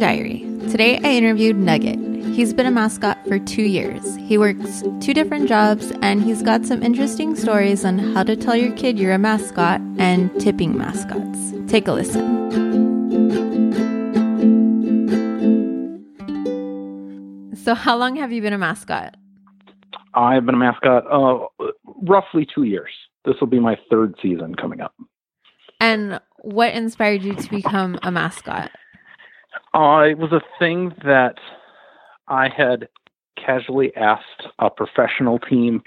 Diary. Today I interviewed Nugget. He's been a mascot for two years. He works two different jobs and he's got some interesting stories on how to tell your kid you're a mascot and tipping mascots. Take a listen. So, how long have you been a mascot? I've been a mascot uh, roughly two years. This will be my third season coming up. And what inspired you to become a mascot? Uh, it was a thing that I had casually asked a professional team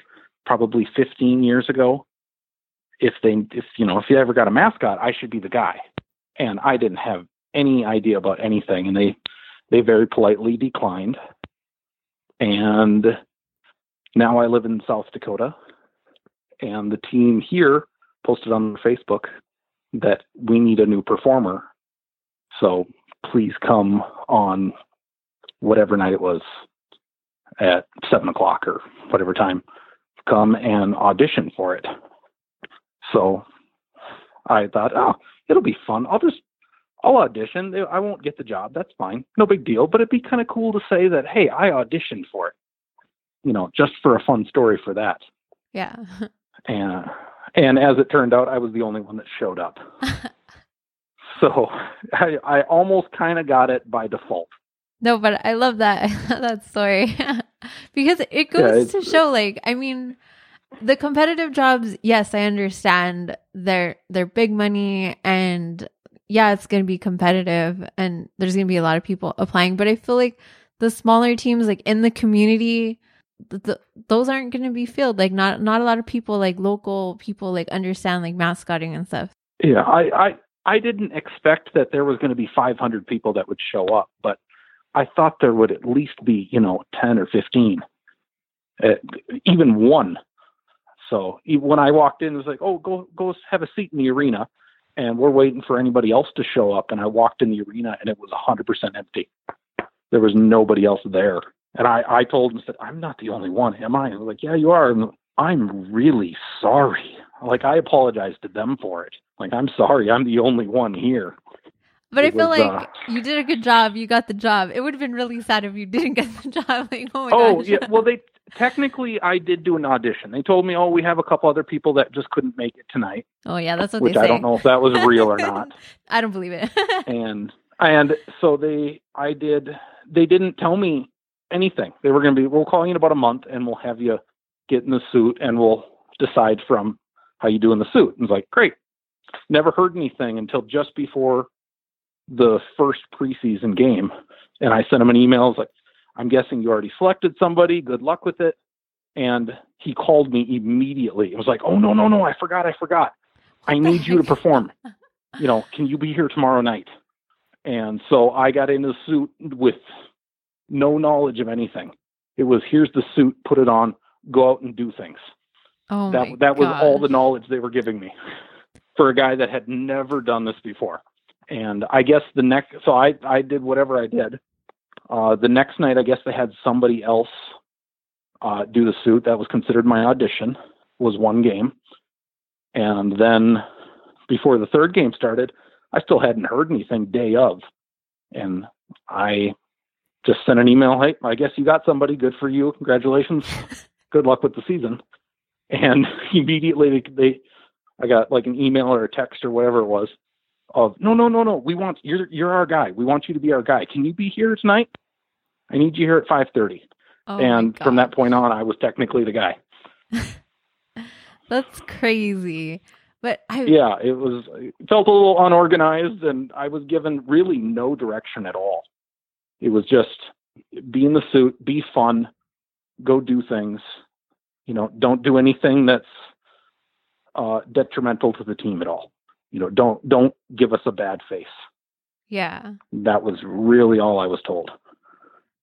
probably 15 years ago if they, if you know, if you ever got a mascot, I should be the guy. And I didn't have any idea about anything, and they they very politely declined. And now I live in South Dakota, and the team here posted on Facebook that we need a new performer. So please come on whatever night it was at seven o'clock or whatever time. Come and audition for it. So I thought, oh, it'll be fun. I'll just I'll audition. I won't get the job. That's fine. No big deal. But it'd be kind of cool to say that, hey, I auditioned for it. You know, just for a fun story for that. Yeah. and and as it turned out, I was the only one that showed up. so I, I almost kind of got it by default. No, but I love that. That story because it goes yeah, to show, like, I mean, the competitive jobs. Yes, I understand they're they're big money, and yeah, it's going to be competitive, and there's going to be a lot of people applying. But I feel like the smaller teams, like in the community, the, those aren't going to be filled. Like not not a lot of people, like local people, like understand like mascotting and stuff. Yeah, I I I didn't expect that there was going to be 500 people that would show up, but I thought there would at least be you know 10 or 15, uh, even one. So when I walked in, it was like, oh, go go have a seat in the arena, and we're waiting for anybody else to show up. And I walked in the arena, and it was 100% empty. There was nobody else there. And I, I told him, said, I'm not the only one, am I? And was like, yeah, you are. And I'm really sorry. Like, I apologize to them for it. Like, I'm sorry. I'm the only one here. But it I feel was, like uh, you did a good job. You got the job. It would have been really sad if you didn't get the job. Like, oh my oh, yeah. Well, they technically I did do an audition. They told me, oh, we have a couple other people that just couldn't make it tonight. Oh yeah, that's what which. I don't know if that was real or not. I don't believe it. and and so they, I did. They didn't tell me anything. They were going to be, we'll call you in about a month and we'll have you get in the suit and we'll decide from how you do in the suit. And it's like, great. Never heard anything until just before the first preseason game. And I sent him an email. I was like, I'm guessing you already selected somebody. Good luck with it. And he called me immediately. It was like, oh, no, no, no. I forgot. I forgot. I need you to perform. You know, can you be here tomorrow night? And so I got into the suit with no knowledge of anything. It was here's the suit, put it on, go out and do things. Oh that that was all the knowledge they were giving me for a guy that had never done this before. And I guess the next, so I I did whatever I did. Uh, the next night, I guess they had somebody else uh, do the suit. That was considered my audition. Was one game, and then before the third game started, I still hadn't heard anything day of, and I just sent an email. Hey, I guess you got somebody. Good for you. Congratulations. Good luck with the season. And immediately they, they, I got like an email or a text or whatever it was of no, no, no, no. We want you're you're our guy. We want you to be our guy. Can you be here tonight? I need you here at five thirty. Oh and from that point on, I was technically the guy. That's crazy. But I yeah, it was it felt a little unorganized, and I was given really no direction at all. It was just be in the suit, be fun, go do things. You know, don't do anything that's uh, detrimental to the team at all. You know, don't don't give us a bad face. Yeah. That was really all I was told.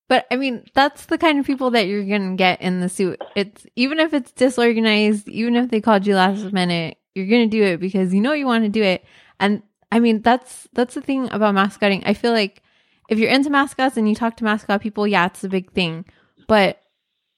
But I mean, that's the kind of people that you're gonna get in the suit. It's even if it's disorganized, even if they called you last minute, you're gonna do it because you know you want to do it. And I mean, that's that's the thing about mascotting. I feel like if you're into mascots and you talk to mascot people, yeah, it's a big thing. But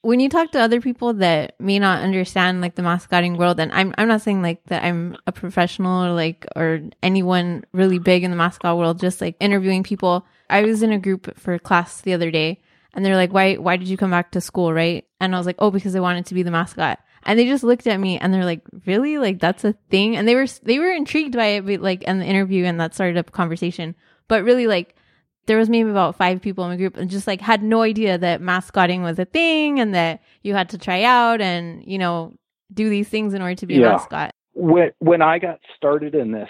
when you talk to other people that may not understand like the mascotting world, and I'm I'm not saying like that I'm a professional or like or anyone really big in the mascot world, just like interviewing people. I was in a group for class the other day and they're like, why, why did you come back to school? Right. And I was like, oh, because I wanted to be the mascot. And they just looked at me and they're like, really? Like that's a thing? And they were, they were intrigued by it, but like in the interview and that started a conversation. But really like, there was maybe about five people in the group and just like had no idea that mascotting was a thing and that you had to try out and, you know, do these things in order to be yeah. a mascot. When, when I got started in this,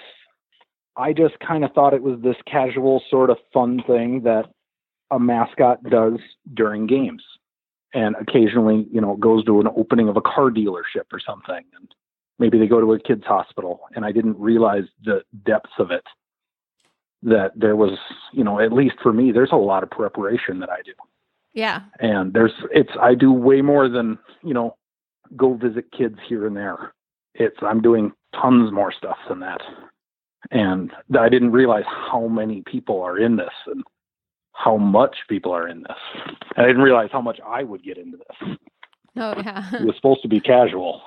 I just kind of thought it was this casual sort of fun thing that a mascot does during games. And occasionally, you know, goes to an opening of a car dealership or something. And maybe they go to a kid's hospital. And I didn't realize the depths of it. That there was, you know, at least for me, there's a lot of preparation that I do. Yeah. And there's, it's, I do way more than, you know, go visit kids here and there. It's, I'm doing tons more stuff than that and I didn't realize how many people are in this and how much people are in this. And I didn't realize how much I would get into this. Oh yeah. it was supposed to be casual.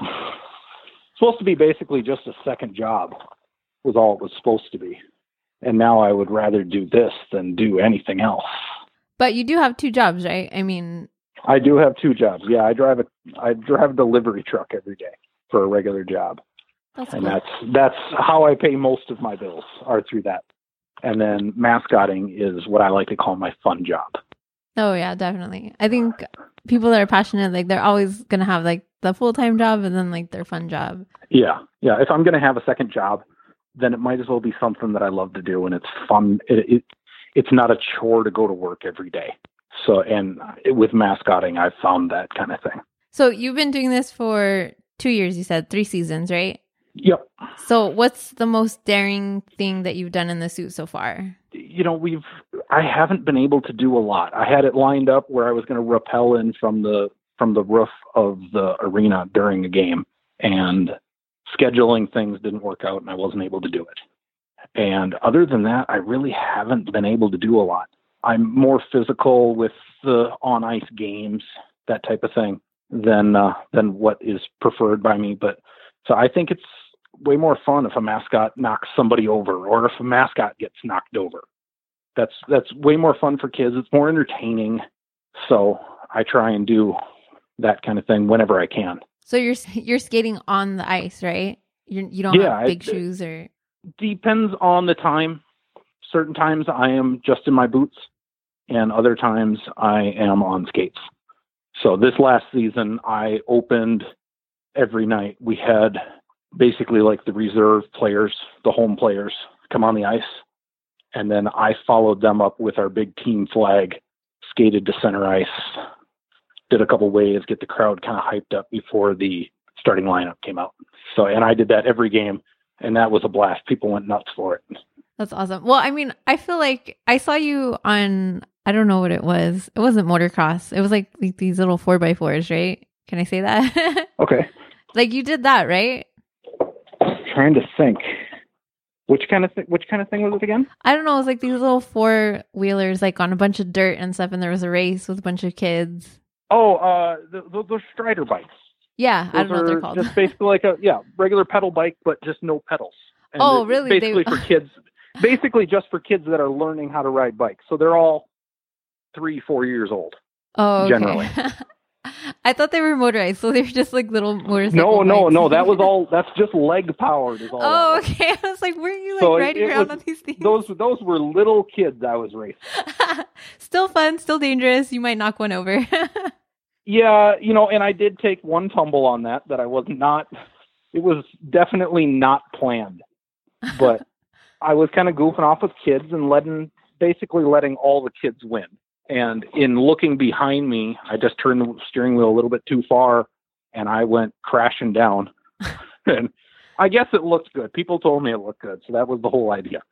supposed to be basically just a second job was all it was supposed to be. And now I would rather do this than do anything else. But you do have two jobs, right? I mean I do have two jobs. Yeah, I drive a I drive a delivery truck every day for a regular job. That's and cool. that's that's how I pay most of my bills are through that. And then mascotting is what I like to call my fun job. Oh yeah, definitely. I think people that are passionate, like they're always gonna have like the full time job and then like their fun job. Yeah, yeah. If I'm gonna have a second job, then it might as well be something that I love to do and it's fun. It, it it's not a chore to go to work every day. So, and with mascotting, I've found that kind of thing. So you've been doing this for two years. You said three seasons, right? Yep. So, what's the most daring thing that you've done in the suit so far? You know, we've I haven't been able to do a lot. I had it lined up where I was going to rappel in from the from the roof of the arena during a game, and scheduling things didn't work out, and I wasn't able to do it. And other than that, I really haven't been able to do a lot. I'm more physical with the on ice games, that type of thing, than uh, than what is preferred by me. But so I think it's way more fun if a mascot knocks somebody over or if a mascot gets knocked over. That's that's way more fun for kids. It's more entertaining. So I try and do that kind of thing whenever I can. So you're you're skating on the ice, right? You're, you don't yeah, have big it, shoes or depends on the time. Certain times I am just in my boots, and other times I am on skates. So this last season I opened every night. We had basically like the reserve players, the home players, come on the ice. And then I followed them up with our big team flag, skated to center ice, did a couple waves, get the crowd kind of hyped up before the starting lineup came out. So, and I did that every game, and that was a blast. People went nuts for it. That's awesome. Well, I mean, I feel like I saw you on, I don't know what it was. It wasn't motocross. It was like, like these little four by fours, right? Can I say that? okay. Like you did that, right? trying to think. Which kind of th- which kind of thing was it again? I don't know. It was like these little four wheelers, like on a bunch of dirt and stuff, and there was a race with a bunch of kids. Oh, uh, the, the, the Strider bikes. Yeah, those I don't know what they're called. Just basically like a yeah regular pedal bike, but just no pedals. And oh, really? Basically they... for kids. Basically, just for kids that are learning how to ride bikes. So they're all three, four years old. Oh, okay. generally. I thought they were motorized, so they were just like little motorcycles. No, no, no. That was all. That's just leg powered. Is all oh, okay. I was like, were you like so riding around was, on these things? Those those were little kids I was racing. still fun, still dangerous. You might knock one over. yeah, you know, and I did take one tumble on that. That I was not. It was definitely not planned, but I was kind of goofing off with kids and letting basically letting all the kids win. And in looking behind me, I just turned the steering wheel a little bit too far and I went crashing down. and I guess it looked good. People told me it looked good. So that was the whole idea.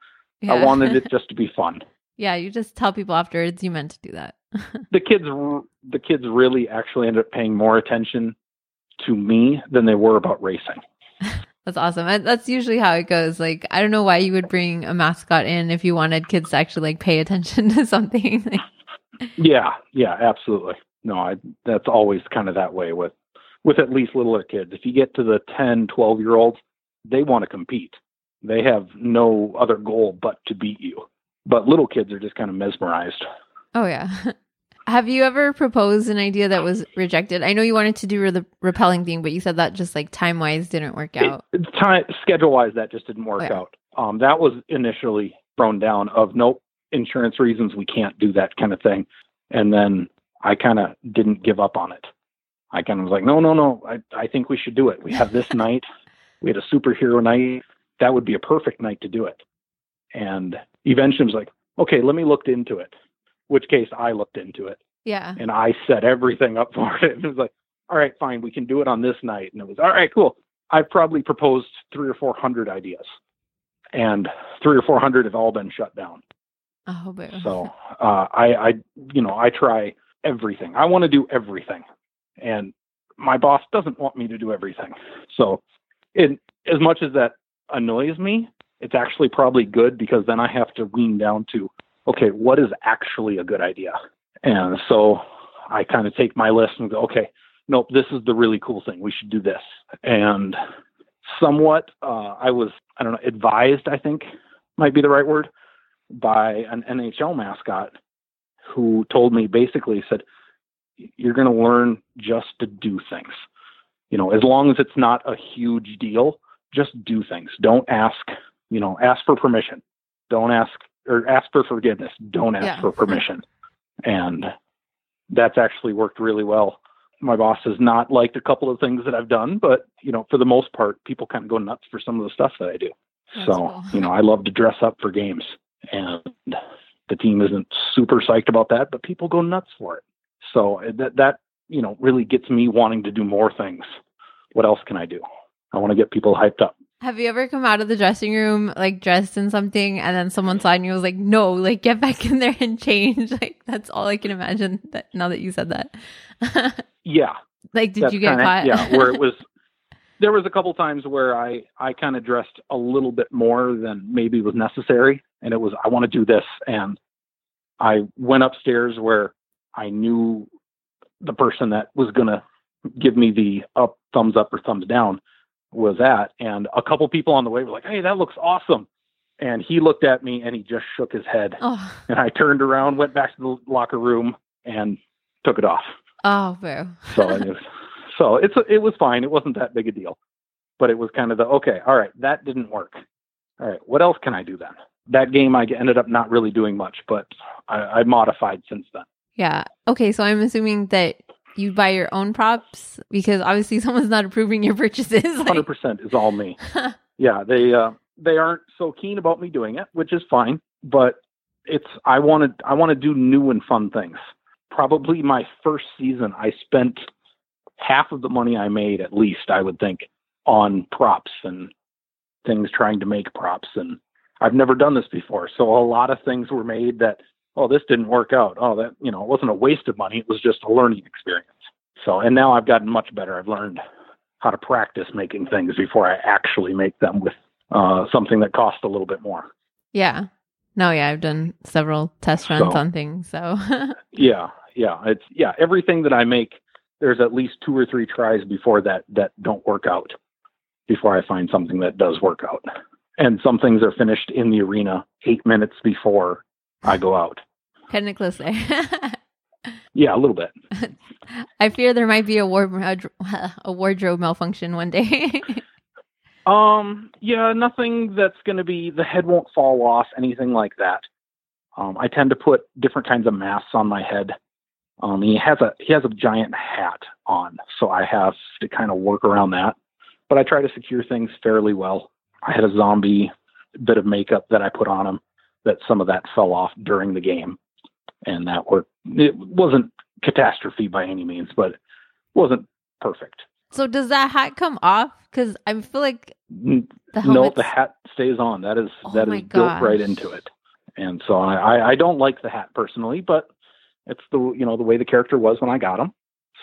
Yeah. I wanted it just to be fun. Yeah, you just tell people afterwards you meant to do that. the kids the kids really actually ended up paying more attention to me than they were about racing. That's awesome. That's usually how it goes. Like, I don't know why you would bring a mascot in if you wanted kids to actually like pay attention to something. Yeah, yeah, absolutely. No, I, that's always kind of that way with with at least littler kids. If you get to the 10, 12 year olds, they want to compete. They have no other goal but to beat you. but little kids are just kind of mesmerized. Oh yeah. Have you ever proposed an idea that was rejected? I know you wanted to do the rappelling thing, but you said that just like time wise didn't work out. It, time schedule wise, that just didn't work oh, yeah. out. Um, that was initially thrown down of nope, insurance reasons we can't do that kind of thing. And then I kind of didn't give up on it. I kind of was like, no, no, no, I I think we should do it. We have this night. We had a superhero night. That would be a perfect night to do it. And eventually, I was like, okay, let me look into it which case I looked into it. Yeah. And I set everything up for it. And it was like, all right, fine, we can do it on this night. And it was, all right, cool. I've probably proposed three or 400 ideas, and three or 400 have all been shut down. Oh, boo. So uh, I, I, you know, I try everything. I want to do everything. And my boss doesn't want me to do everything. So, it, as much as that annoys me, it's actually probably good because then I have to wean down to okay, what is actually a good idea? And so I kind of take my list and go, okay, nope, this is the really cool thing. We should do this. And somewhat, uh, I was, I don't know, advised, I think might be the right word, by an NHL mascot who told me basically said, you're going to learn just to do things. You know, as long as it's not a huge deal, just do things. Don't ask, you know, ask for permission. Don't ask or ask for forgiveness. Don't ask yeah. for permission. And that's actually worked really well. My boss has not liked a couple of things that I've done, but you know, for the most part, people kind of go nuts for some of the stuff that I do. That's so, cool. you know, I love to dress up for games and the team isn't super psyched about that, but people go nuts for it. So uh, that, that, you know, really gets me wanting to do more things. What else can I do? I want to get people hyped up. Have you ever come out of the dressing room like dressed in something and then someone saw and you was like, no, like get back in there and change? Like that's all I can imagine that now that you said that. yeah. Like did you get kinda, caught? yeah, where it was there was a couple times where I I kind of dressed a little bit more than maybe was necessary and it was I want to do this and I went upstairs where I knew the person that was going to give me the up thumbs up or thumbs down was at. And a couple people on the way were like, Hey, that looks awesome. And he looked at me and he just shook his head. Oh. And I turned around, went back to the locker room and took it off. Oh, boo. so it was, so it's, it was fine. It wasn't that big a deal, but it was kind of the, okay, all right, that didn't work. All right, what else can I do then? That game, I ended up not really doing much, but I, I modified since then. Yeah. Okay. So I'm assuming that you buy your own props because obviously someone's not approving your purchases. Hundred percent is all me. yeah, they uh, they aren't so keen about me doing it, which is fine. But it's I want to I want to do new and fun things. Probably my first season, I spent half of the money I made, at least I would think, on props and things trying to make props. And I've never done this before, so a lot of things were made that oh, this didn't work out. Oh, that, you know, it wasn't a waste of money. It was just a learning experience. So, and now I've gotten much better. I've learned how to practice making things before I actually make them with uh, something that costs a little bit more. Yeah. No, yeah, I've done several test runs so, on things. So, yeah, yeah, it's, yeah, everything that I make, there's at least two or three tries before that that don't work out before I find something that does work out. And some things are finished in the arena eight minutes before I go out. Kind of close there. yeah, a little bit. I fear there might be a wardrobe, a wardrobe malfunction one day. um, yeah, nothing that's going to be the head won't fall off, anything like that. Um, I tend to put different kinds of masks on my head. Um, he has a he has a giant hat on, so I have to kind of work around that. But I try to secure things fairly well. I had a zombie bit of makeup that I put on him that some of that fell off during the game, and that were it wasn't catastrophe by any means, but it wasn't perfect. So does that hat come off? Because I feel like the no, the hat stays on. That is oh that is built right into it, and so I, I don't like the hat personally, but it's the you know the way the character was when I got him,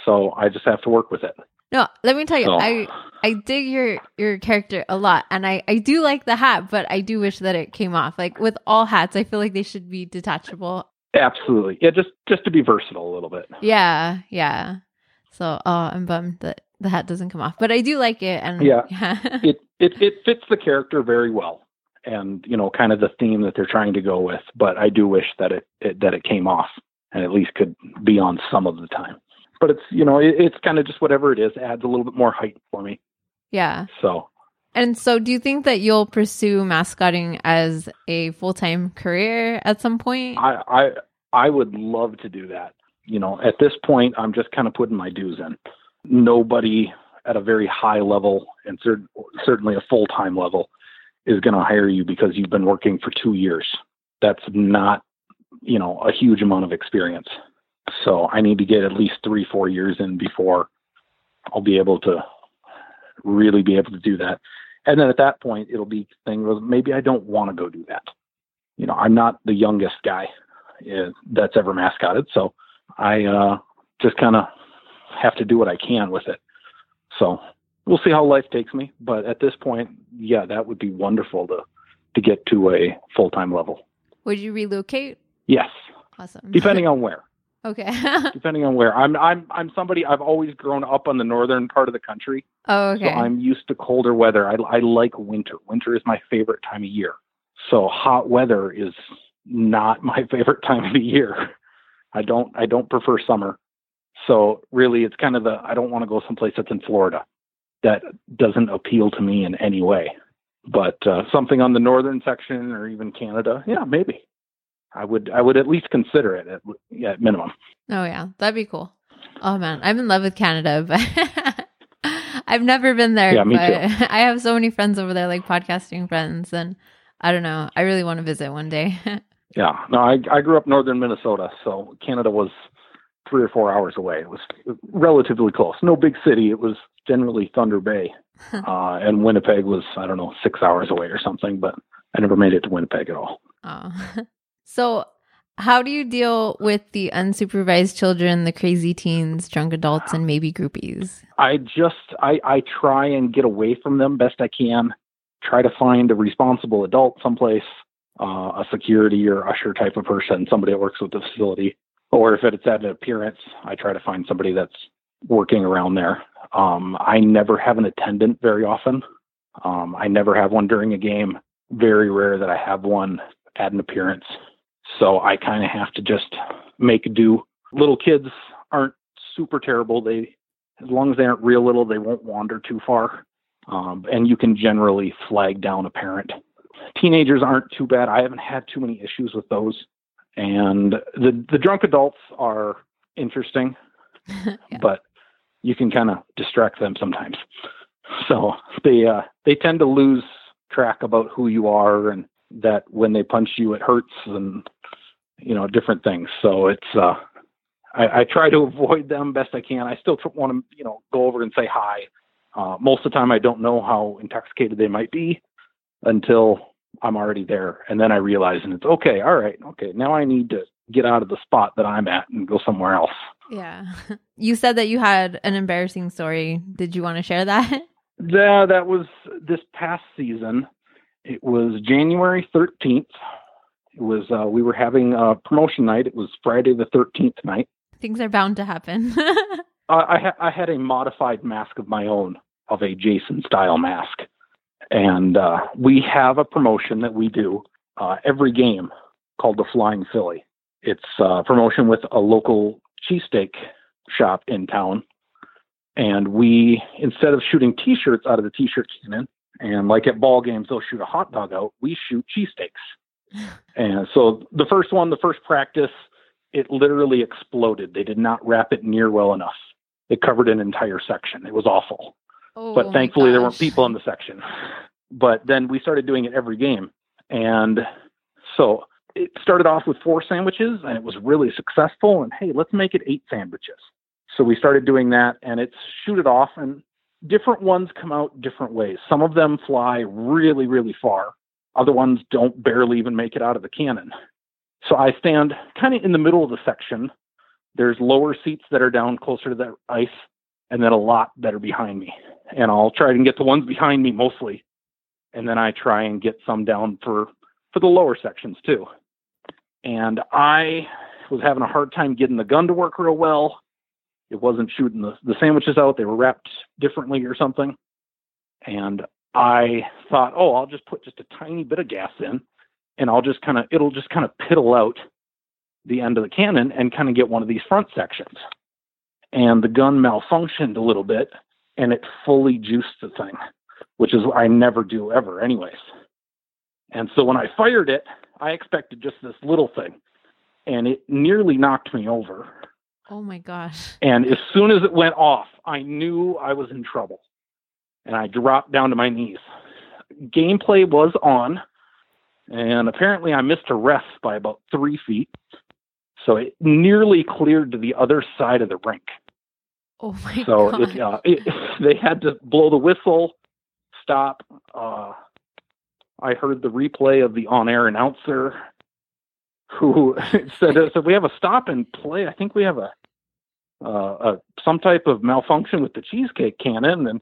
so I just have to work with it. No, let me tell you, so. I I dig your your character a lot, and I I do like the hat, but I do wish that it came off. Like with all hats, I feel like they should be detachable. Absolutely, yeah, just just to be versatile a little bit. Yeah, yeah. So, oh, I'm bummed that the hat doesn't come off, but I do like it, and yeah, yeah. it it it fits the character very well, and you know kind of the theme that they're trying to go with. But I do wish that it, it that it came off and at least could be on some of the time. But it's you know it, it's kind of just whatever it is adds a little bit more height for me. Yeah. So. And so, do you think that you'll pursue mascotting as a full time career at some point? I, I I would love to do that. You know, at this point, I'm just kind of putting my dues in. Nobody at a very high level and cer- certainly a full time level is going to hire you because you've been working for two years. That's not, you know, a huge amount of experience. So I need to get at least three, four years in before I'll be able to really be able to do that. And then at that point, it'll be thing maybe I don't want to go do that. You know, I'm not the youngest guy uh, that's ever mascotted, so I uh, just kind of have to do what I can with it. So we'll see how life takes me. But at this point, yeah, that would be wonderful to to get to a full time level. Would you relocate? Yes. Awesome. Depending on where. Okay. Depending on where. I'm I'm I'm somebody I've always grown up on the northern part of the country. Oh, okay. So I'm used to colder weather. I I like winter. Winter is my favorite time of year. So hot weather is not my favorite time of the year. I don't I don't prefer summer. So really, it's kind of the I don't want to go someplace that's in Florida. That doesn't appeal to me in any way. But uh, something on the northern section or even Canada, yeah, maybe. I would I would at least consider it at, at minimum. Oh yeah, that'd be cool. Oh man, I'm in love with Canada, but I've never been there. Yeah, me but too. I have so many friends over there, like podcasting friends, and I don't know. I really want to visit one day. yeah, no, I I grew up northern Minnesota, so Canada was three or four hours away. It was relatively close. No big city. It was generally Thunder Bay, uh, and Winnipeg was I don't know six hours away or something. But I never made it to Winnipeg at all. Oh, so how do you deal with the unsupervised children, the crazy teens, drunk adults, and maybe groupies? I just I I try and get away from them best I can. Try to find a responsible adult someplace, uh, a security or usher type of person, somebody that works with the facility or if it's at an appearance, I try to find somebody that's working around there. Um, I never have an attendant very often. Um, I never have one during a game. Very rare that I have one at an appearance. So I kind of have to just make do. Little kids aren't super terrible. They, as long as they aren't real little, they won't wander too far. Um, and you can generally flag down a parent. Teenagers aren't too bad. I haven't had too many issues with those and the the drunk adults are interesting, yeah. but you can kind of distract them sometimes. So they uh, they tend to lose track about who you are, and that when they punch you, it hurts, and you know different things. So it's uh, I, I try to avoid them best I can. I still want to you know go over and say hi. Uh, most of the time, I don't know how intoxicated they might be until I'm already there. And then I realize, and it's okay, all right, okay, now I need to get out of the spot that I'm at and go somewhere else. Yeah. You said that you had an embarrassing story. Did you want to share that? Yeah, that was this past season. It was January 13th. It was, uh, we were having a promotion night. It was Friday the 13th night. Things are bound to happen. uh, I, ha- I had a modified mask of my own, of a Jason style mask. And uh, we have a promotion that we do uh, every game called the Flying Philly. It's a promotion with a local cheesesteak shop in town. And we, instead of shooting t shirts out of the t shirt cannon, and like at ball games, they'll shoot a hot dog out, we shoot cheesesteaks. And so the first one, the first practice, it literally exploded. They did not wrap it near well enough. It covered an entire section. It was awful. Oh, but thankfully there weren't people in the section. But then we started doing it every game. And so it started off with four sandwiches and it was really successful. And hey, let's make it eight sandwiches. So we started doing that and it's shoot it off and different ones come out different ways. Some of them fly really, really far. Other ones don't barely even make it out of the cannon. So I stand kind of in the middle of the section. There's lower seats that are down closer to the ice and then a lot that are behind me and I'll try and get the ones behind me mostly, and then I try and get some down for for the lower sections too. And I was having a hard time getting the gun to work real well. It wasn't shooting the, the sandwiches out; they were wrapped differently or something. And I thought, oh, I'll just put just a tiny bit of gas in, and I'll just kind of it'll just kind of piddle out the end of the cannon and kind of get one of these front sections. And the gun malfunctioned a little bit, and it fully juiced the thing, which is I never do ever, anyways. And so when I fired it, I expected just this little thing, and it nearly knocked me over. Oh my gosh. And as soon as it went off, I knew I was in trouble. And I dropped down to my knees. Gameplay was on, and apparently I missed a ref by about three feet. So it nearly cleared to the other side of the rink. Oh my so god. it, uh, it, they had to blow the whistle, stop. Uh, I heard the replay of the on-air announcer who said, "So we have a stop and play. I think we have a, uh, a some type of malfunction with the cheesecake cannon." And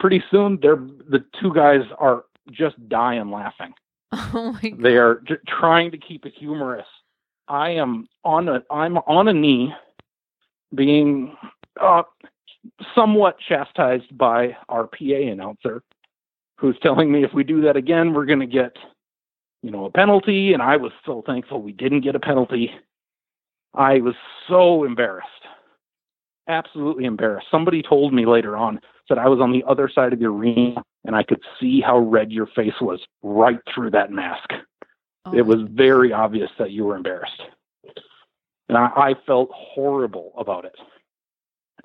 pretty soon, they're the two guys are just dying laughing. Oh my god. They are j- trying to keep it humorous. I am on a I'm on a knee, being uh, somewhat chastised by our PA announcer, who's telling me if we do that again, we're going to get, you know, a penalty. And I was so thankful we didn't get a penalty. I was so embarrassed, absolutely embarrassed. Somebody told me later on that I was on the other side of the arena and I could see how red your face was right through that mask. Oh it was very obvious that you were embarrassed. And I, I felt horrible about it.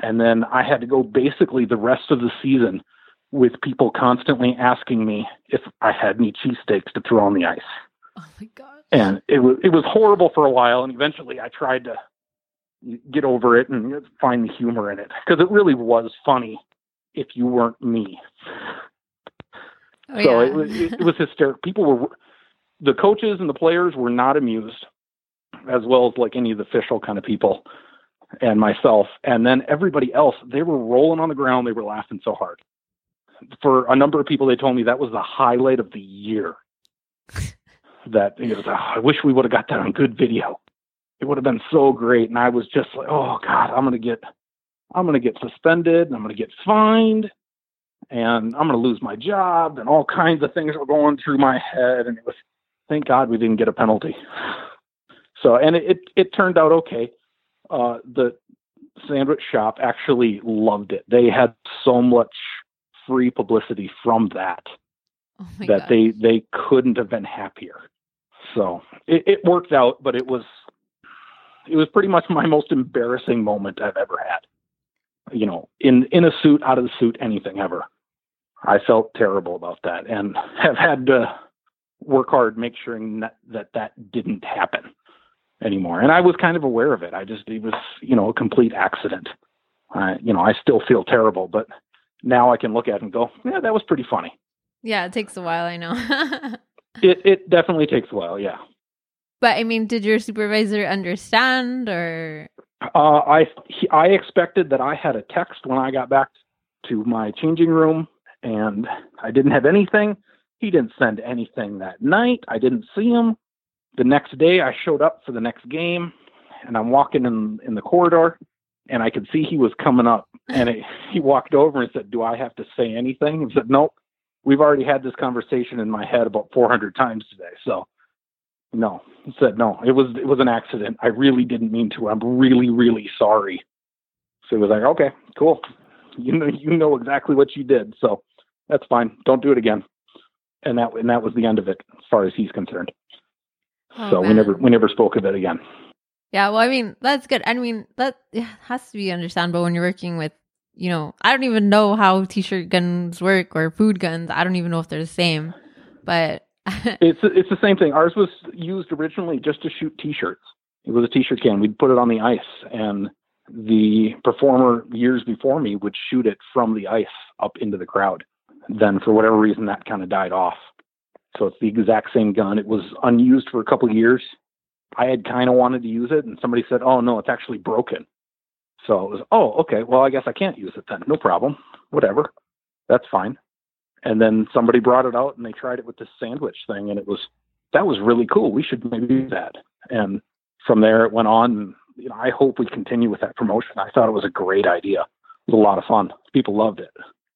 And then I had to go basically the rest of the season with people constantly asking me if I had any cheesesteaks to throw on the ice. Oh my god. And it was it was horrible for a while and eventually I tried to get over it and find the humor in it because it really was funny if you weren't me. Oh, so yeah. it was it, was hysterical. People were the coaches and the players were not amused, as well as like any of the official kind of people and myself. And then everybody else, they were rolling on the ground. They were laughing so hard. For a number of people, they told me that was the highlight of the year. that you know, oh, I wish we would have got that on good video. It would have been so great. And I was just like, oh God, I'm gonna get, I'm gonna get suspended. And I'm gonna get fined and I'm going to lose my job, and all kinds of things were going through my head. And it was, thank God we didn't get a penalty. So, and it it, it turned out okay. Uh, the sandwich shop actually loved it. They had so much free publicity from that oh that god. they they couldn't have been happier. So it, it worked out, but it was it was pretty much my most embarrassing moment I've ever had. You know, in in a suit, out of the suit, anything ever. I felt terrible about that, and have had to work hard make sure that that, that didn't happen anymore. And I was kind of aware of it. I just it was you know a complete accident. I you know I still feel terrible, but now I can look at it and go, yeah, that was pretty funny. yeah, it takes a while, I know. It it definitely takes a while, yeah. But I mean, did your supervisor understand or Uh, I he, I expected that I had a text when I got back to my changing room, and I didn't have anything. He didn't send anything that night. I didn't see him. The next day, I showed up for the next game, and I'm walking in in the corridor, and I could see he was coming up, and it, he walked over and said, "Do I have to say anything?" He said, "Nope. We've already had this conversation in my head about 400 times today, so." No, he said no. It was it was an accident. I really didn't mean to. I'm really really sorry. So he was like, okay, cool. You know you know exactly what you did, so that's fine. Don't do it again. And that and that was the end of it as far as he's concerned. Oh, so we never we never spoke of it again. Yeah, well, I mean, that's good. I mean, that has to be understandable when you're working with, you know, I don't even know how t-shirt guns work or food guns. I don't even know if they're the same. But It's it's the same thing. Ours was used originally just to shoot T-shirts. It was a T-shirt can. We'd put it on the ice, and the performer years before me would shoot it from the ice up into the crowd. Then, for whatever reason, that kind of died off. So it's the exact same gun. It was unused for a couple years. I had kind of wanted to use it, and somebody said, "Oh no, it's actually broken." So it was, "Oh, okay. Well, I guess I can't use it then. No problem. Whatever. That's fine." And then somebody brought it out, and they tried it with this sandwich thing, and it was that was really cool. We should maybe do that. And from there, it went on. And, you know, I hope we continue with that promotion. I thought it was a great idea. It was a lot of fun. People loved it.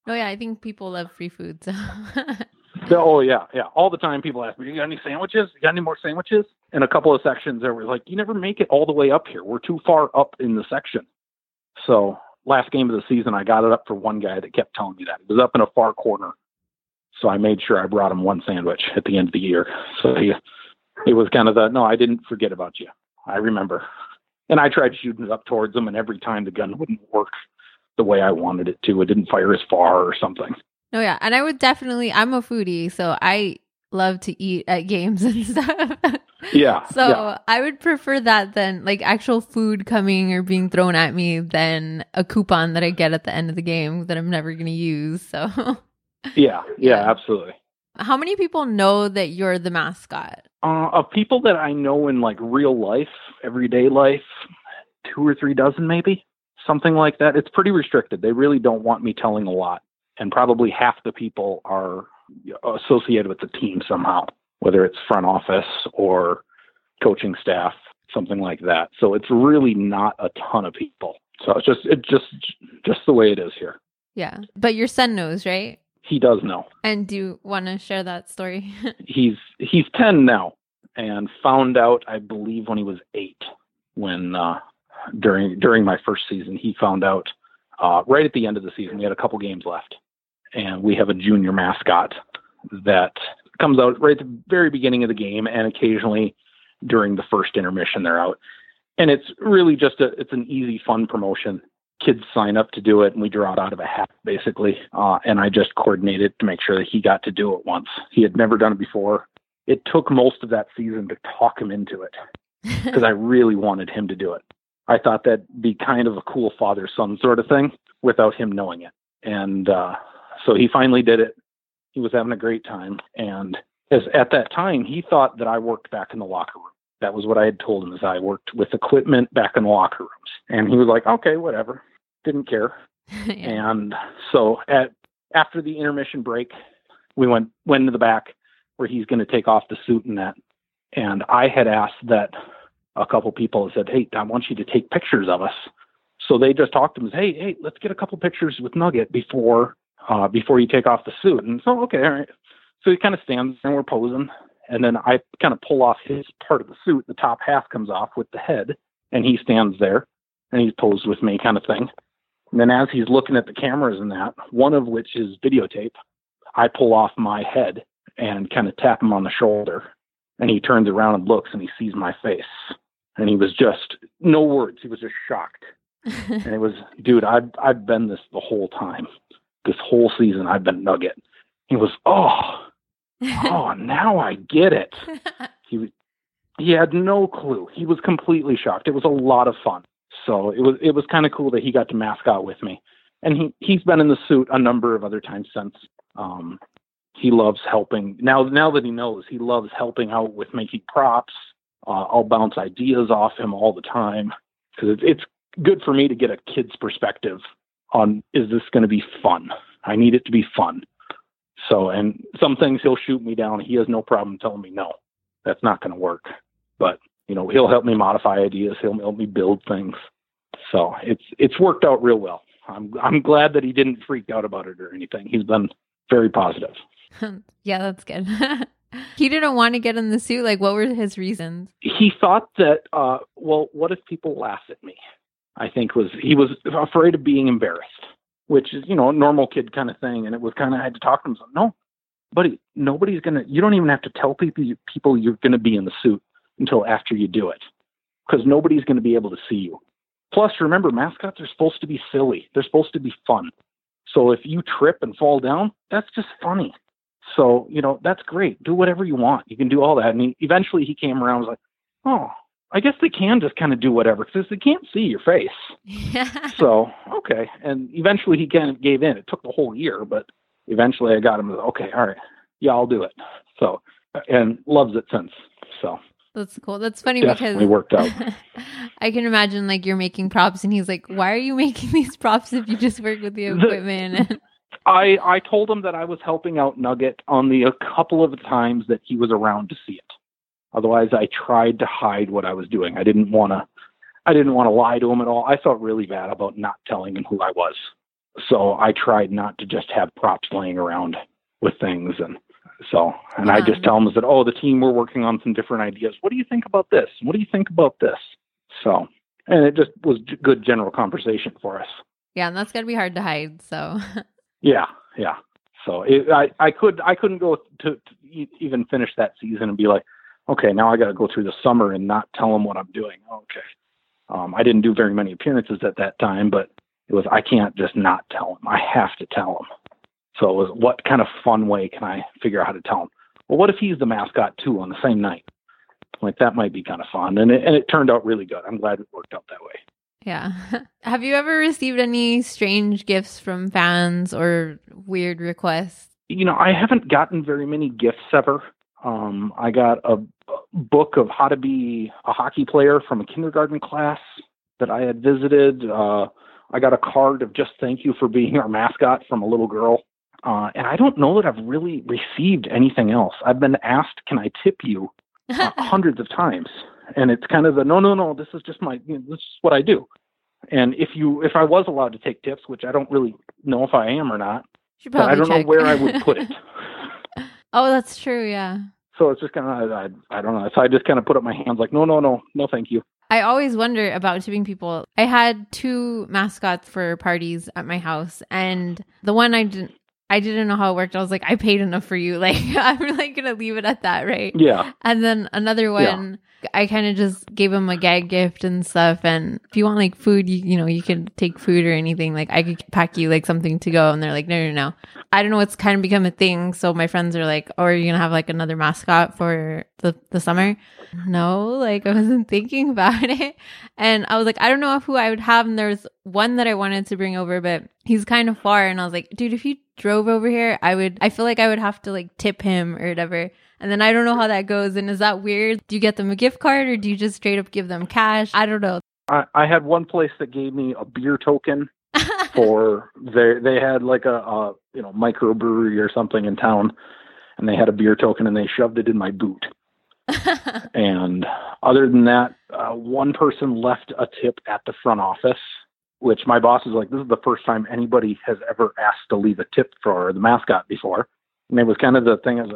Oh yeah, I think people love free food. So. oh yeah, yeah. All the time people ask me, "You got any sandwiches? You got any more sandwiches?" And a couple of sections, there were like, "You never make it all the way up here. We're too far up in the section." So last game of the season, I got it up for one guy that kept telling me that it was up in a far corner. So I made sure I brought him one sandwich at the end of the year. So he, it was kind of the no, I didn't forget about you. I remember, and I tried shooting it up towards him, and every time the gun wouldn't work the way I wanted it to. It didn't fire as far or something. Oh yeah, and I would definitely. I'm a foodie, so I love to eat at games and stuff. Yeah. so yeah. I would prefer that than like actual food coming or being thrown at me than a coupon that I get at the end of the game that I'm never going to use. So. yeah, yeah, absolutely. How many people know that you're the mascot? Uh, of people that I know in like real life, everyday life, two or three dozen maybe, something like that. It's pretty restricted. They really don't want me telling a lot, and probably half the people are associated with the team somehow, whether it's front office or coaching staff, something like that. So it's really not a ton of people. So it's just it's just just the way it is here. Yeah. But your son knows, right? He does know. And do you want to share that story? he's he's 10 now and found out I believe when he was 8 when uh during during my first season he found out uh right at the end of the season we had a couple games left and we have a junior mascot that comes out right at the very beginning of the game and occasionally during the first intermission they're out and it's really just a it's an easy fun promotion kids sign up to do it and we draw it out of a hat basically uh, and i just coordinated to make sure that he got to do it once he had never done it before it took most of that season to talk him into it because i really wanted him to do it i thought that'd be kind of a cool father son sort of thing without him knowing it and uh, so he finally did it. He was having a great time. And as at that time, he thought that I worked back in the locker room. That was what I had told him is I worked with equipment back in the locker rooms. And he was like, okay, whatever. Didn't care. yeah. And so at after the intermission break, we went went into the back where he's going to take off the suit and that. And I had asked that a couple people said, "Hey, I want you to take pictures of us." So they just talked to him. Hey, hey, let's get a couple pictures with Nugget before uh, before you take off the suit. And so, okay, all right. So he kind of stands and we're posing. And then I kind of pull off his part of the suit. The top half comes off with the head. And he stands there and he's posed with me, kind of thing. And then as he's looking at the cameras and that, one of which is videotape, I pull off my head and kind of tap him on the shoulder. And he turns around and looks and he sees my face. And he was just, no words. He was just shocked. and it was, dude, I've, I've been this the whole time this whole season I've been Nugget. He was, oh, oh, now I get it. He was he had no clue. He was completely shocked. It was a lot of fun. So it was it was kind of cool that he got to mascot with me, and he he's been in the suit a number of other times since. Um, he loves helping now. Now that he knows, he loves helping out with making props. Uh, I'll bounce ideas off him all the time because it's good for me to get a kid's perspective on is this going to be fun? I need it to be fun. So, and some things he'll shoot me down. He has no problem telling me no, that's not going to work. But you know, he'll help me modify ideas. He'll help me build things. So it's it's worked out real well. I'm I'm glad that he didn't freak out about it or anything. He's been very positive. yeah, that's good. he didn't want to get in the suit. Like, what were his reasons? He thought that, uh, well, what if people laugh at me? I think was he was afraid of being embarrassed, which is you know a normal kid kind of thing. And it was kind of I had to talk to him. So, No, buddy, nobody's gonna. You don't even have to tell people you, people you're gonna be in the suit until after you do it, because nobody's gonna be able to see you. Plus, remember, mascots are supposed to be silly. They're supposed to be fun. So if you trip and fall down, that's just funny. So you know that's great. Do whatever you want. You can do all that. And he, eventually, he came around. and was like, oh, I guess they can just kind of do whatever because they can't see your face. Yeah. So okay, and eventually he kind of gave in. It took the whole year, but eventually I got him. To, okay, all right, yeah, I'll do it. So and loves it since. So that's cool. That's funny Definitely because worked out. I can imagine like you're making props, and he's like, "Why are you making these props if you just work with the equipment?" I I told him that I was helping out Nugget on the a couple of times that he was around to see it. Otherwise, I tried to hide what I was doing. I didn't want to. I didn't want to lie to him at all. I felt really bad about not telling him who I was. So I tried not to just have props laying around with things and so and I just tell them that oh the team we're working on some different ideas. What do you think about this? What do you think about this? So and it just was good general conversation for us. Yeah, and that's got to be hard to hide. So. yeah, yeah. So it, I I could I couldn't go to, to even finish that season and be like, okay, now I got to go through the summer and not tell them what I'm doing. Okay. Um, I didn't do very many appearances at that time, but it was I can't just not tell them. I have to tell them. So it was what kind of fun way can I figure out how to tell him? Well, what if he's the mascot too on the same night? Like that might be kind of fun, and it, and it turned out really good. I'm glad it worked out that way. Yeah. Have you ever received any strange gifts from fans or weird requests? You know, I haven't gotten very many gifts ever. Um, I got a book of how to be a hockey player from a kindergarten class that I had visited. Uh, I got a card of just thank you for being our mascot from a little girl. Uh, and I don't know that I've really received anything else. I've been asked, can I tip you uh, hundreds of times? And it's kind of the, no, no, no, this is just my, you know, this is what I do. And if you, if I was allowed to take tips, which I don't really know if I am or not, I don't check. know where I would put it. oh, that's true. Yeah. So it's just kind of, I, I don't know. So I just kind of put up my hands like, no, no, no, no, thank you. I always wonder about tipping people. I had two mascots for parties at my house, and the one I didn't. I didn't know how it worked. I was like, I paid enough for you. Like, I'm really gonna leave it at that, right? Yeah. And then another one, I kind of just gave him a gag gift and stuff. And if you want like food, you, you know, you can take food or anything. Like I could pack you like something to go. And they're like, no, no, no. I don't know. It's kind of become a thing. So my friends are like, oh, are you going to have like another mascot for the, the summer? No, like I wasn't thinking about it. And I was like, I don't know who I would have. And there's one that I wanted to bring over, but he's kind of far. And I was like, dude, if you drove over here, I would, I feel like I would have to like tip him or whatever. And then I don't know how that goes. And is that weird? Do you get them a gift card or do you just straight up give them cash? I don't know. I, I had one place that gave me a beer token for they they had like a, a you know microbrewery or something in town, and they had a beer token and they shoved it in my boot. and other than that, uh, one person left a tip at the front office, which my boss is like, this is the first time anybody has ever asked to leave a tip for the mascot before. And it was kind of the thing is,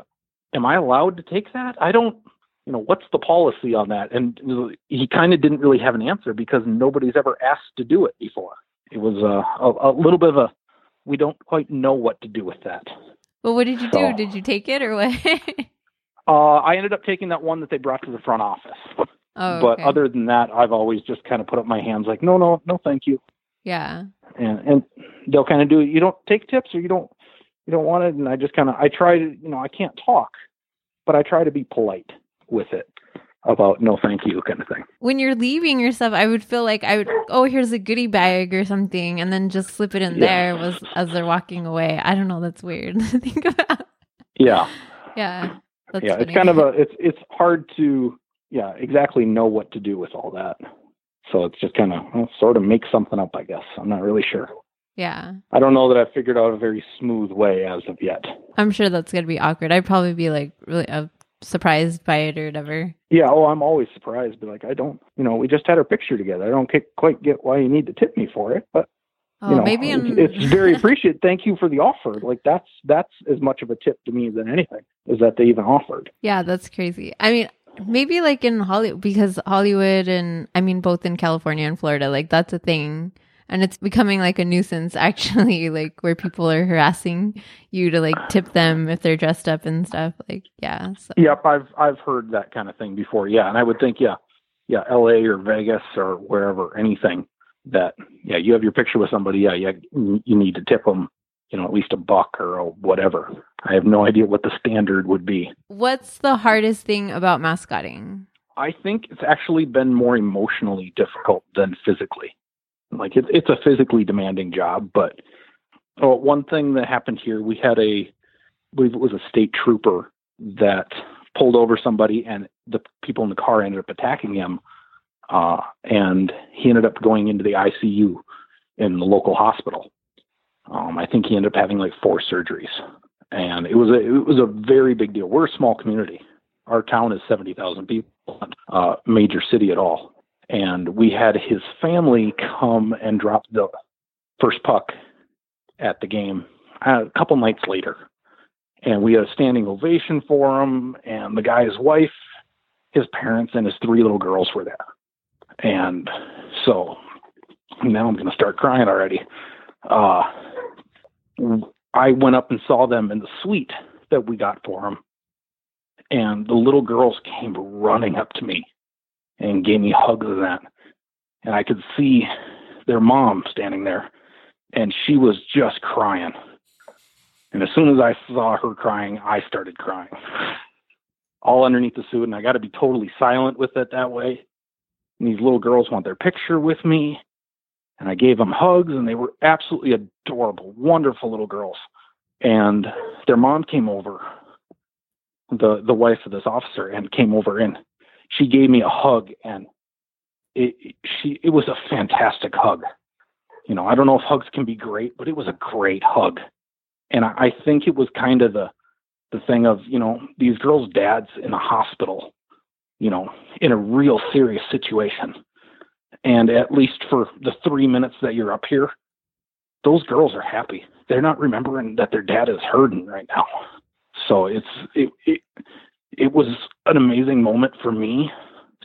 am I allowed to take that? I don't, you know, what's the policy on that? And he kind of didn't really have an answer because nobody's ever asked to do it before. It was a, a, a little bit of a, we don't quite know what to do with that. Well, what did you so, do? Did you take it or what? uh, I ended up taking that one that they brought to the front office. Oh, but other than that, I've always just kind of put up my hands like, no, no, no, thank you. Yeah. And and they'll kind of do it. You don't take tips or you don't you don't want it. And I just kind of, I try to, you know, I can't talk, but I try to be polite with it about no thank you kind of thing. When you're leaving yourself I would feel like I would, oh, here's a goodie bag or something, and then just slip it in yeah. there was as they're walking away. I don't know. That's weird to think about. Yeah. Yeah. yeah. Funny. It's kind of a, it's, it's hard to, yeah, exactly know what to do with all that. So it's just kind of well, sort of make something up, I guess. I'm not really sure. Yeah. I don't know that I've figured out a very smooth way as of yet. I'm sure that's going to be awkward. I'd probably be like really uh, surprised by it or whatever. Yeah. Oh, I'm always surprised. But like, I don't, you know, we just had our picture together. I don't quite get why you need to tip me for it, but. Oh, you know, maybe it's, it's very appreciated. Thank you for the offer. Like that's that's as much of a tip to me than anything is that they even offered. Yeah, that's crazy. I mean, maybe like in Hollywood because Hollywood and I mean both in California and Florida, like that's a thing and it's becoming like a nuisance actually like where people are harassing you to like tip them if they're dressed up and stuff like yeah so. yep i've i've heard that kind of thing before yeah. And i would think yeah yeah la or vegas or wherever anything that yeah you have your picture with somebody yeah yeah you need to tip them you know at least a buck or whatever. I have no idea what the standard would be. What's the hardest thing about mascotting? I think it's actually been more emotionally difficult than physically like it's it's a physically demanding job, but oh, one thing that happened here, we had a, I believe it was a state trooper that pulled over somebody, and the people in the car ended up attacking him, uh, and he ended up going into the ICU in the local hospital. Um, I think he ended up having like four surgeries, and it was a it was a very big deal. We're a small community. Our town is seventy thousand people, uh, major city at all and we had his family come and drop the first puck at the game uh, a couple nights later, and we had a standing ovation for him. And the guy's wife, his parents, and his three little girls were there. And so now I'm going to start crying already. Uh, I went up and saw them in the suite that we got for him, and the little girls came running up to me and gave me hugs and that. And I could see their mom standing there, and she was just crying. And as soon as I saw her crying, I started crying. All underneath the suit, and I got to be totally silent with it that way. And these little girls want their picture with me. And I gave them hugs, and they were absolutely adorable, wonderful little girls. And their mom came over, the the wife of this officer, and came over and she gave me a hug, and it she it was a fantastic hug. You know, I don't know if hugs can be great, but it was a great hug and I, I think it was kind of the the thing of you know these girls' dads in a hospital, you know, in a real serious situation, and at least for the three minutes that you're up here, those girls are happy. They're not remembering that their dad is hurting right now. So it's it, it it was an amazing moment for me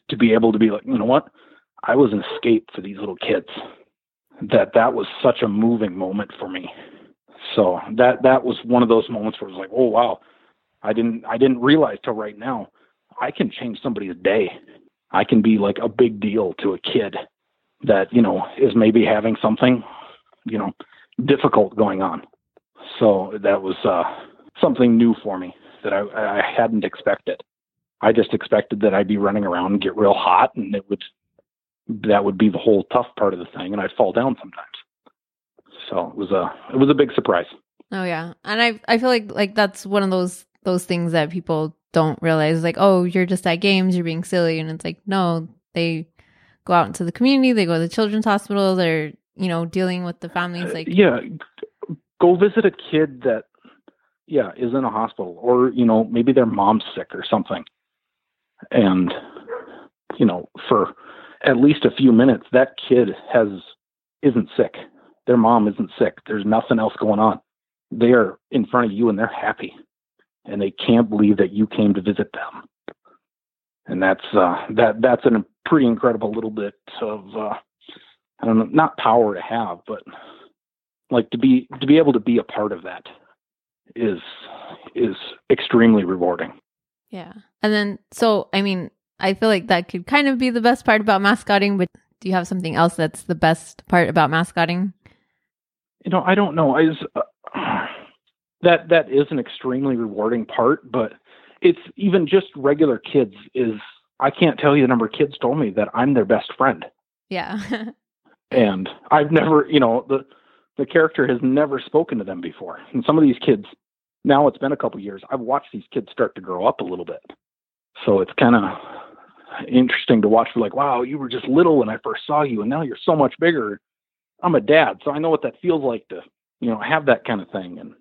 to be able to be like, you know what, I was an escape for these little kids. That that was such a moving moment for me. So that that was one of those moments where it was like, oh wow, I didn't I didn't realize till right now I can change somebody's day. I can be like a big deal to a kid that you know is maybe having something you know difficult going on. So that was uh, something new for me that I, I hadn't expected. I just expected that I'd be running around and get real hot, and it would that would be the whole tough part of the thing, and I'd fall down sometimes. So it was a it was a big surprise. Oh yeah, and I I feel like like that's one of those those things that people don't realize. Like, oh, you're just at games, you're being silly, and it's like, no, they go out into the community, they go to the children's hospital, they're you know dealing with the families. Uh, like, yeah, go visit a kid that yeah is in a hospital, or you know maybe their mom's sick or something, and you know for at least a few minutes that kid has isn't sick their mom isn't sick. There's nothing else going on. They are in front of you and they're happy. And they can't believe that you came to visit them. And that's uh, that that's a pretty incredible little bit of uh, I don't know, not power to have, but like to be to be able to be a part of that is is extremely rewarding. Yeah. And then so I mean, I feel like that could kind of be the best part about mascotting, but do you have something else that's the best part about mascotting? you know, I don't know. Is uh, that that is an extremely rewarding part, but it's even just regular kids is I can't tell you the number of kids told me that I'm their best friend. Yeah. and I've never, you know, the the character has never spoken to them before. And some of these kids now it's been a couple years. I've watched these kids start to grow up a little bit. So it's kind of interesting to watch. Like, wow, you were just little when I first saw you, and now you're so much bigger. I'm a dad, so I know what that feels like to, you know, have that kind of thing. And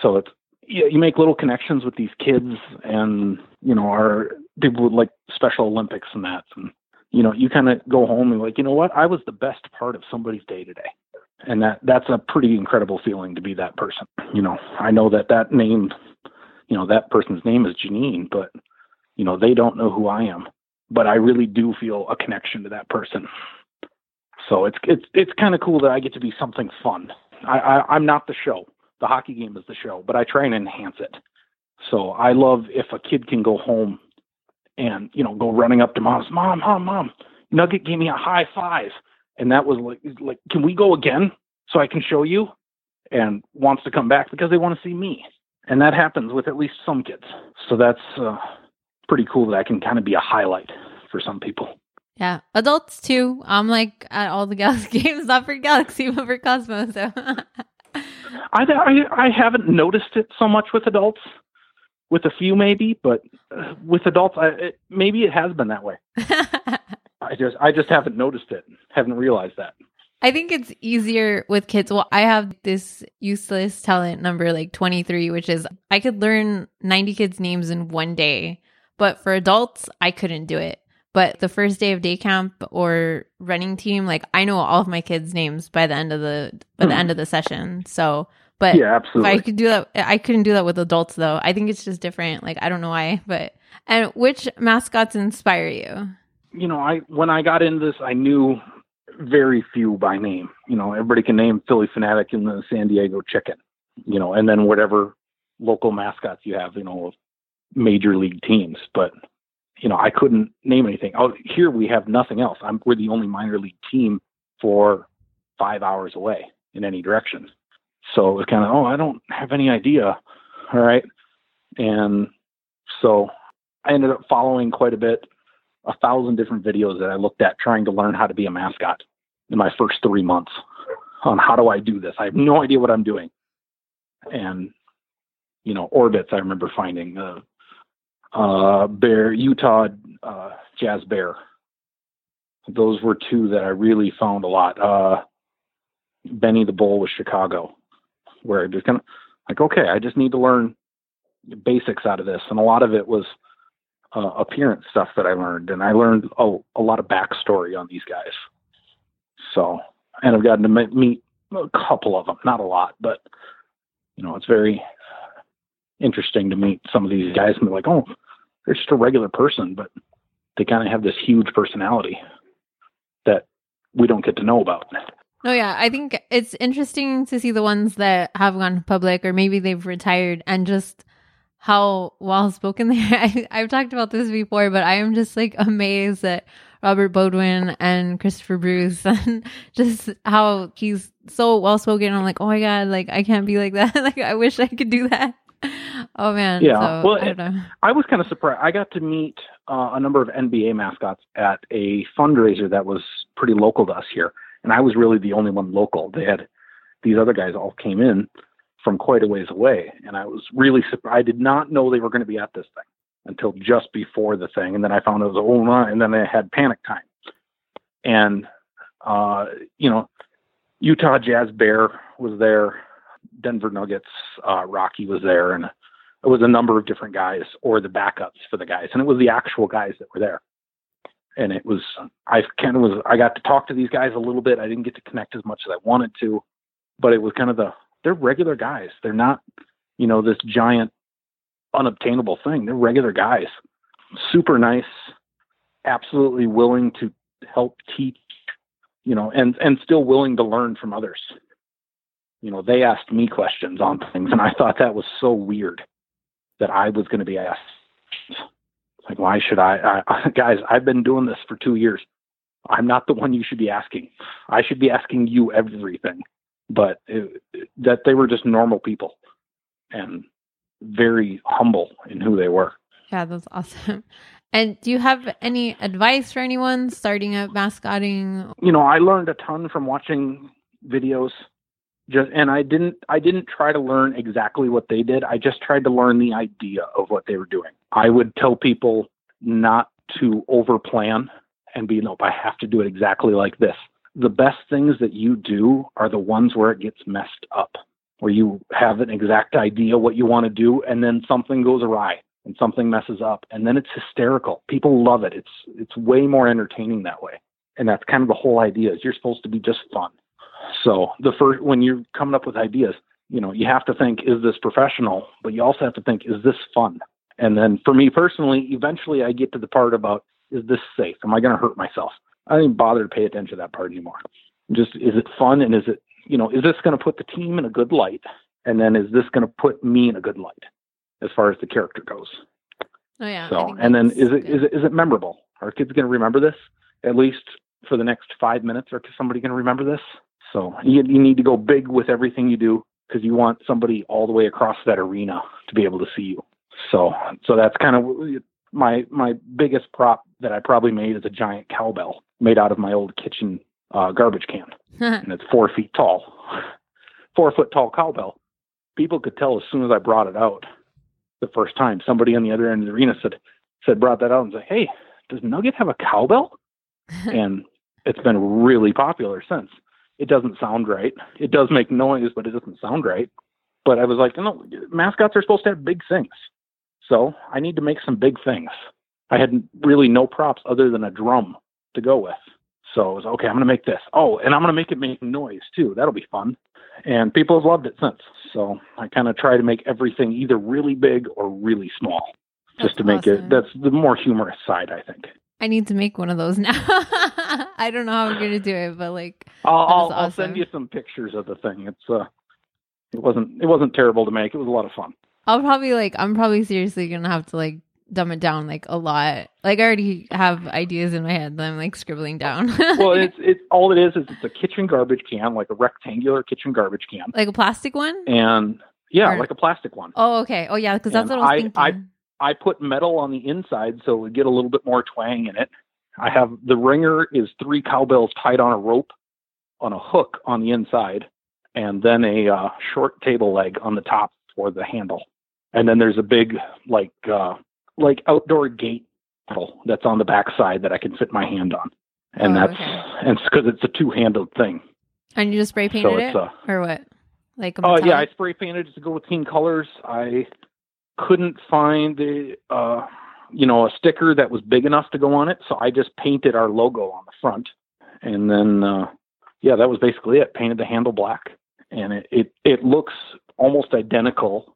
so it's you, make little connections with these kids, and you know, our people would like Special Olympics and that, and you know, you kind of go home and like, you know what, I was the best part of somebody's day today, and that that's a pretty incredible feeling to be that person. You know, I know that that name, you know, that person's name is Janine, but you know, they don't know who I am, but I really do feel a connection to that person so it's it's it's kind of cool that I get to be something fun. I, I I'm not the show. The hockey game is the show, but I try and enhance it. So I love if a kid can go home and you know go running up to mom's mom, mom, mom. Nugget gave me a high five, and that was like like can we go again so I can show you? And wants to come back because they want to see me, and that happens with at least some kids. So that's uh, pretty cool that I can kind of be a highlight for some people. Yeah, adults too. I'm like at all the Galaxy games, not for Galaxy, but for Cosmos. So I, I I haven't noticed it so much with adults. With a few, maybe, but uh, with adults, I, it, maybe it has been that way. I just I just haven't noticed it. Haven't realized that. I think it's easier with kids. Well, I have this useless talent number like 23, which is I could learn 90 kids' names in one day. But for adults, I couldn't do it but the first day of day camp or running team, like I know all of my kids' names by the end of the by the hmm. end of the session. So, but yeah, absolutely. I could do that. I couldn't do that with adults though. I think it's just different. Like I don't know why, but and which mascots inspire you? You know, I when I got into this, I knew very few by name. You know, everybody can name Phillie Phanatic and the San Diego Chicken. You know, and then whatever local mascots you have. You know, major league teams, but you know, I couldn't name anything. Oh, here we have nothing else. I'm, we're the only minor league team for five hours away in any direction. So it was kind of, oh, I don't have any idea. All right. And so I ended up following quite a bit, a thousand different videos that I looked at trying to learn how to be a mascot in my first three months on how do I do this? I have no idea what I'm doing. And, you know, orbits I remember finding, uh, uh, Bear, Utah uh, Jazz Bear. Those were two that I really found a lot. Uh, Benny the Bull with Chicago, where I just kind of like, okay, I just need to learn basics out of this, and a lot of it was uh, appearance stuff that I learned, and I learned a, a lot of backstory on these guys. So, and I've gotten to meet a couple of them, not a lot, but you know, it's very interesting to meet some of these guys and be like, oh, they're just a regular person, but they kind of have this huge personality that we don't get to know about. Oh yeah, I think it's interesting to see the ones that have gone public or maybe they've retired and just how well spoken they are. I, I've talked about this before, but I am just like amazed that Robert Bodwin and Christopher Bruce and just how he's so well spoken. I'm like, oh my god, like I can't be like that. like I wish I could do that. oh man. Yeah. So, well, I, I, was kind of surprised. I got to meet uh, a number of NBA mascots at a fundraiser that was pretty local to us here, and I was really the only one local. They had these other guys all came in from quite a ways away, and I was really surprised. I did not know they were going to be at this thing until just before the thing, and then I found it was oh my, and then they had panic time, and uh, you know, Utah Jazz Bear was there Denver Nuggets, uh, Rocky was there, and it was a number of different guys or the backups for the guys, and it was the actual guys that were there. And it was I kind of was I got to talk to these guys a little bit. I didn't get to connect as much as I wanted to, but it was kind of the they're regular guys. They're not you know this giant unobtainable thing. They're regular guys, super nice, absolutely willing to help teach, you know, and and still willing to learn from others you know, they asked me questions on things, and I thought that was so weird that I was going to be asked. Like, why should I, I? Guys, I've been doing this for two years. I'm not the one you should be asking. I should be asking you everything. But it, that they were just normal people and very humble in who they were. Yeah, that's awesome. And do you have any advice for anyone starting out mascotting? You know, I learned a ton from watching videos just and I didn't I didn't try to learn exactly what they did. I just tried to learn the idea of what they were doing. I would tell people not to over plan and be nope, I have to do it exactly like this. The best things that you do are the ones where it gets messed up, where you have an exact idea what you want to do and then something goes awry and something messes up and then it's hysterical. People love it. It's it's way more entertaining that way. And that's kind of the whole idea is you're supposed to be just fun. So the first when you're coming up with ideas, you know, you have to think, is this professional? But you also have to think, is this fun? And then for me personally, eventually I get to the part about, is this safe? Am I going to hurt myself? I don't even bother to pay attention to that part anymore. Just, is it fun? And is it, you know, is this going to put the team in a good light? And then is this going to put me in a good light as far as the character goes? Oh yeah. So, and then is it, is it, is it memorable? Are kids going to remember this at least for the next five minutes? Or is somebody going to remember this? So you, you need to go big with everything you do because you want somebody all the way across that arena to be able to see you. So so that's kind of my my biggest prop that I probably made is a giant cowbell made out of my old kitchen uh, garbage can, and it's four feet tall, four foot tall cowbell. People could tell as soon as I brought it out the first time. Somebody on the other end of the arena said said brought that out and said, "Hey, does Nugget have a cowbell?" and it's been really popular since it doesn't sound right. It does make noise, but it doesn't sound right. But I was like, no, mascots are supposed to have big things. So I need to make some big things. I had really no props other than a drum to go with. So it was okay. I'm going to make this. Oh, and I'm going to make it make noise too. That'll be fun. And people have loved it since. So I kind of try to make everything either really big or really small, that's just to make awesome. it. That's the more humorous side, I think. I need to make one of those now. I don't know how I'm going to do it, but like, I'll, I'll, awesome. I'll, send you some pictures of the thing. It's uh, it wasn't it wasn't terrible to make. It was a lot of fun. I'll probably like I'm probably seriously gonna have to like dumb it down like a lot. Like I already have ideas in my head that I'm like scribbling down. well, it's it's all it is is it's a kitchen garbage can, like a rectangular kitchen garbage can, like a plastic one. And yeah, or... like a plastic one. Oh, okay. Oh, yeah, because that's what I was I, thinking. I I put metal on the inside so it would get a little bit more twang in it. I have the ringer is three cowbells tied on a rope on a hook on the inside, and then a uh, short table leg on the top for the handle. And then there's a big like uh, like outdoor gate that's on the back side that I can fit my hand on, and oh, that's okay. and because it's a two handled thing. And you just spray painted so it, uh, or what? Like oh uh, yeah, I spray painted it to go with team colors. I couldn't find the uh, you know a sticker that was big enough to go on it, so I just painted our logo on the front, and then uh, yeah, that was basically it. Painted the handle black, and it it, it looks almost identical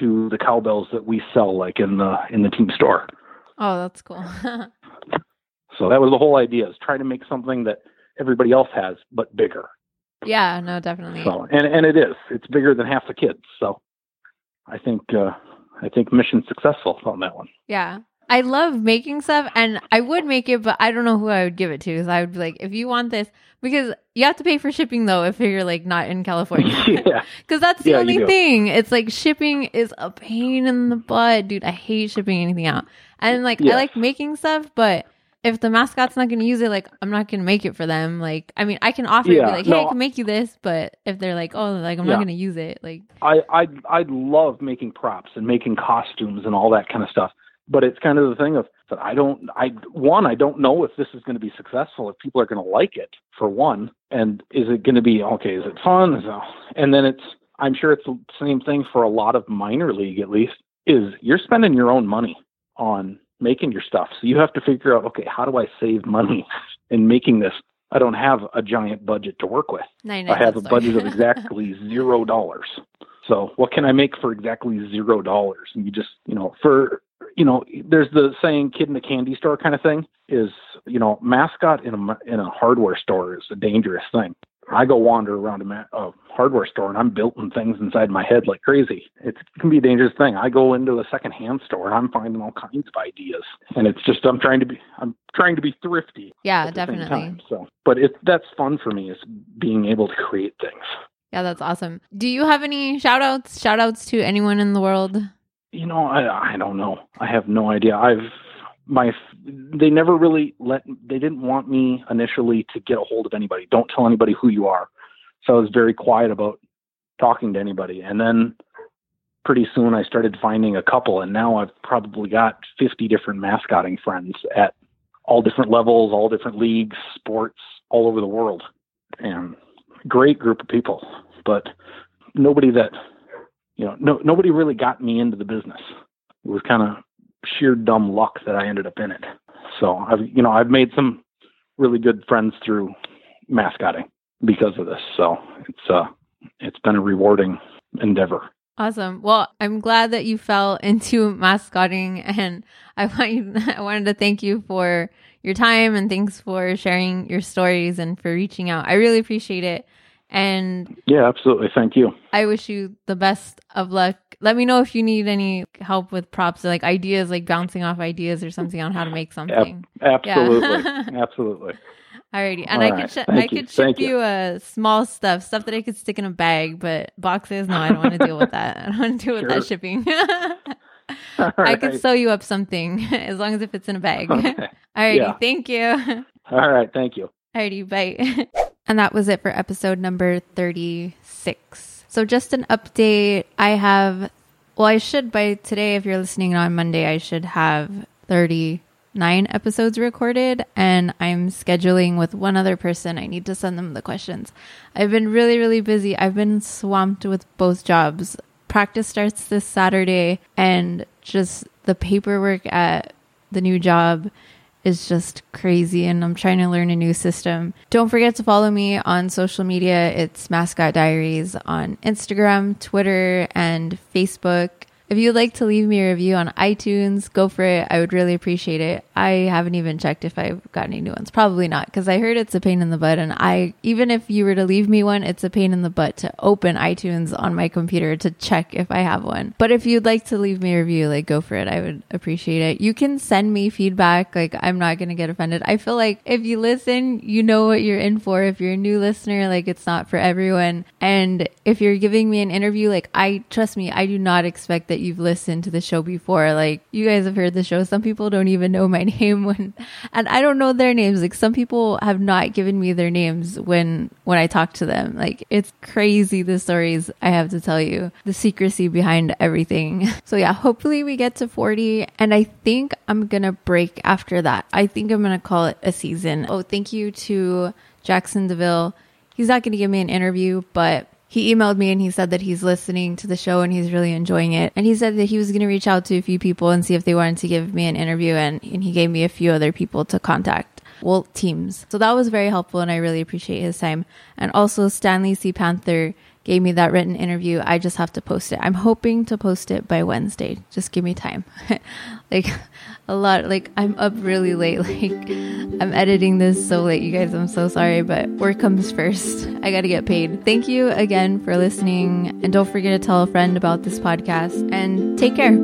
to the cowbells that we sell like in the in the team store. Oh, that's cool. so that was the whole idea is trying to make something that everybody else has but bigger. Yeah, no, definitely. So and and it is. It's bigger than half the kids. So I think uh I think mission successful on that one. Yeah. I love making stuff and I would make it, but I don't know who I would give it to. Because I would be like, if you want this, because you have to pay for shipping though if you're like not in California. yeah. Because that's the yeah, only thing. It's like shipping is a pain in the butt, dude. I hate shipping anything out. And like, yeah. I like making stuff, but if the mascot's not going to use it, like I'm not going to make it for them. Like, I mean, I can offer yeah, it, be like, hey, no, I can make you this, but if they're like, oh, like I'm yeah. not going to use it, like I I I love making props and making costumes and all that kind of stuff but it's kind of the thing of I don't I one I don't know if this is going to be successful if people are going to like it for one and is it going to be okay is it fun? So, and then it's I'm sure it's the same thing for a lot of minor league at least is you're spending your own money on making your stuff. So you have to figure out okay how do I save money in making this? I don't have a giant budget to work with. I have a budget of exactly zero dollars. So what can I make for exactly zero dollars? And you just, you know, for you know, there's the saying "kid in the candy store" kind of thing. Is you know, mascot in a in a hardware store is a dangerous thing. I go wander around a, ma- a hardware store and I'm building things inside my head like crazy. It can be a dangerous thing. I go into a secondhand store and I'm finding all kinds of ideas, and it's just I'm trying to be I'm trying to be thrifty. Yeah, definitely. Time, so, but it that's fun for me is being able to create things. Yeah, that's awesome. Do you have any shout outs? Shout outs to anyone in the world? You know, I I don't know. I have no idea. I've my they never really let they didn't want me initially to get a hold of anybody. Don't tell anybody who you are. So I was very quiet about talking to anybody. And then pretty soon I started finding a couple and now I've probably got 50 different mascotting friends at all different levels, all different leagues, sports all over the world. And great group of people, but nobody that you know, no nobody really got me into the business. It was kind of sheer dumb luck that I ended up in it. So I've you know I've made some really good friends through mascotting because of this. So it's uh it's been a rewarding endeavor. Awesome. Well, I'm glad that you fell into mascotting and I want you, I wanted to thank you for your time and thanks for sharing your stories and for reaching out. I really appreciate it. And yeah, absolutely. Thank you. I wish you the best of luck. Let me know if you need any help with props, like ideas, like bouncing off ideas or something on how to make something. absolutely. Yeah. absolutely. Alrighty, and All I right. could sh- I you. could ship Thank you, uh, small stuff, stuff that I could stick in a bag, but boxes, no, I don't want to deal with that. I don't want to deal with that shipping. I could sew you up something as long as if it's in a bag. Okay. Alrighty, yeah. thank you. All right, thank you. Alrighty, bye. And that was it for episode number 36. So just an update. I have, well, I should by today, if you're listening on Monday, I should have 39 episodes recorded and I'm scheduling with one other person. I need to send them the questions. I've been really, really busy. I've been swamped with both jobs. Practice starts this Saturday and just the paperwork at the new job is just crazy and I'm trying to learn a new system. Don't forget to follow me on social media. It's Mascot Diaries on Instagram, Twitter, and Facebook. If you'd like to leave me a review on iTunes, go for it. I would really appreciate it. I haven't even checked if I've got any new ones. Probably not, because I heard it's a pain in the butt. And I, even if you were to leave me one, it's a pain in the butt to open iTunes on my computer to check if I have one. But if you'd like to leave me a review, like go for it. I would appreciate it. You can send me feedback. Like I'm not going to get offended. I feel like if you listen, you know what you're in for. If you're a new listener, like it's not for everyone. And if you're giving me an interview, like I trust me, I do not expect that you've listened to the show before. Like you guys have heard the show. Some people don't even know my name when, and I don't know their names. Like some people have not given me their names when, when I talk to them. Like it's crazy the stories I have to tell you, the secrecy behind everything. So yeah, hopefully we get to 40 and I think I'm going to break after that. I think I'm going to call it a season. Oh, thank you to Jaxson de Ville. He's not going to give me an interview, but he emailed me and he said that he's listening to the show and he's really enjoying it. And he said that he was going to reach out to a few people and see if they wanted to give me an interview. And, and he gave me a few other people to contact. Well, teams. So that was very helpful and I really appreciate his time. And also Stanley C. Panther gave me that written interview. I just have to post it. I'm hoping to post it by Wednesday. Just give me time. like a lot. Like, I'm up really late. Like, I'm editing this so late, you guys. I'm so sorry, but work comes first. I got to get paid. Thank you again for listening. And don't forget to tell a friend about this podcast. And take care.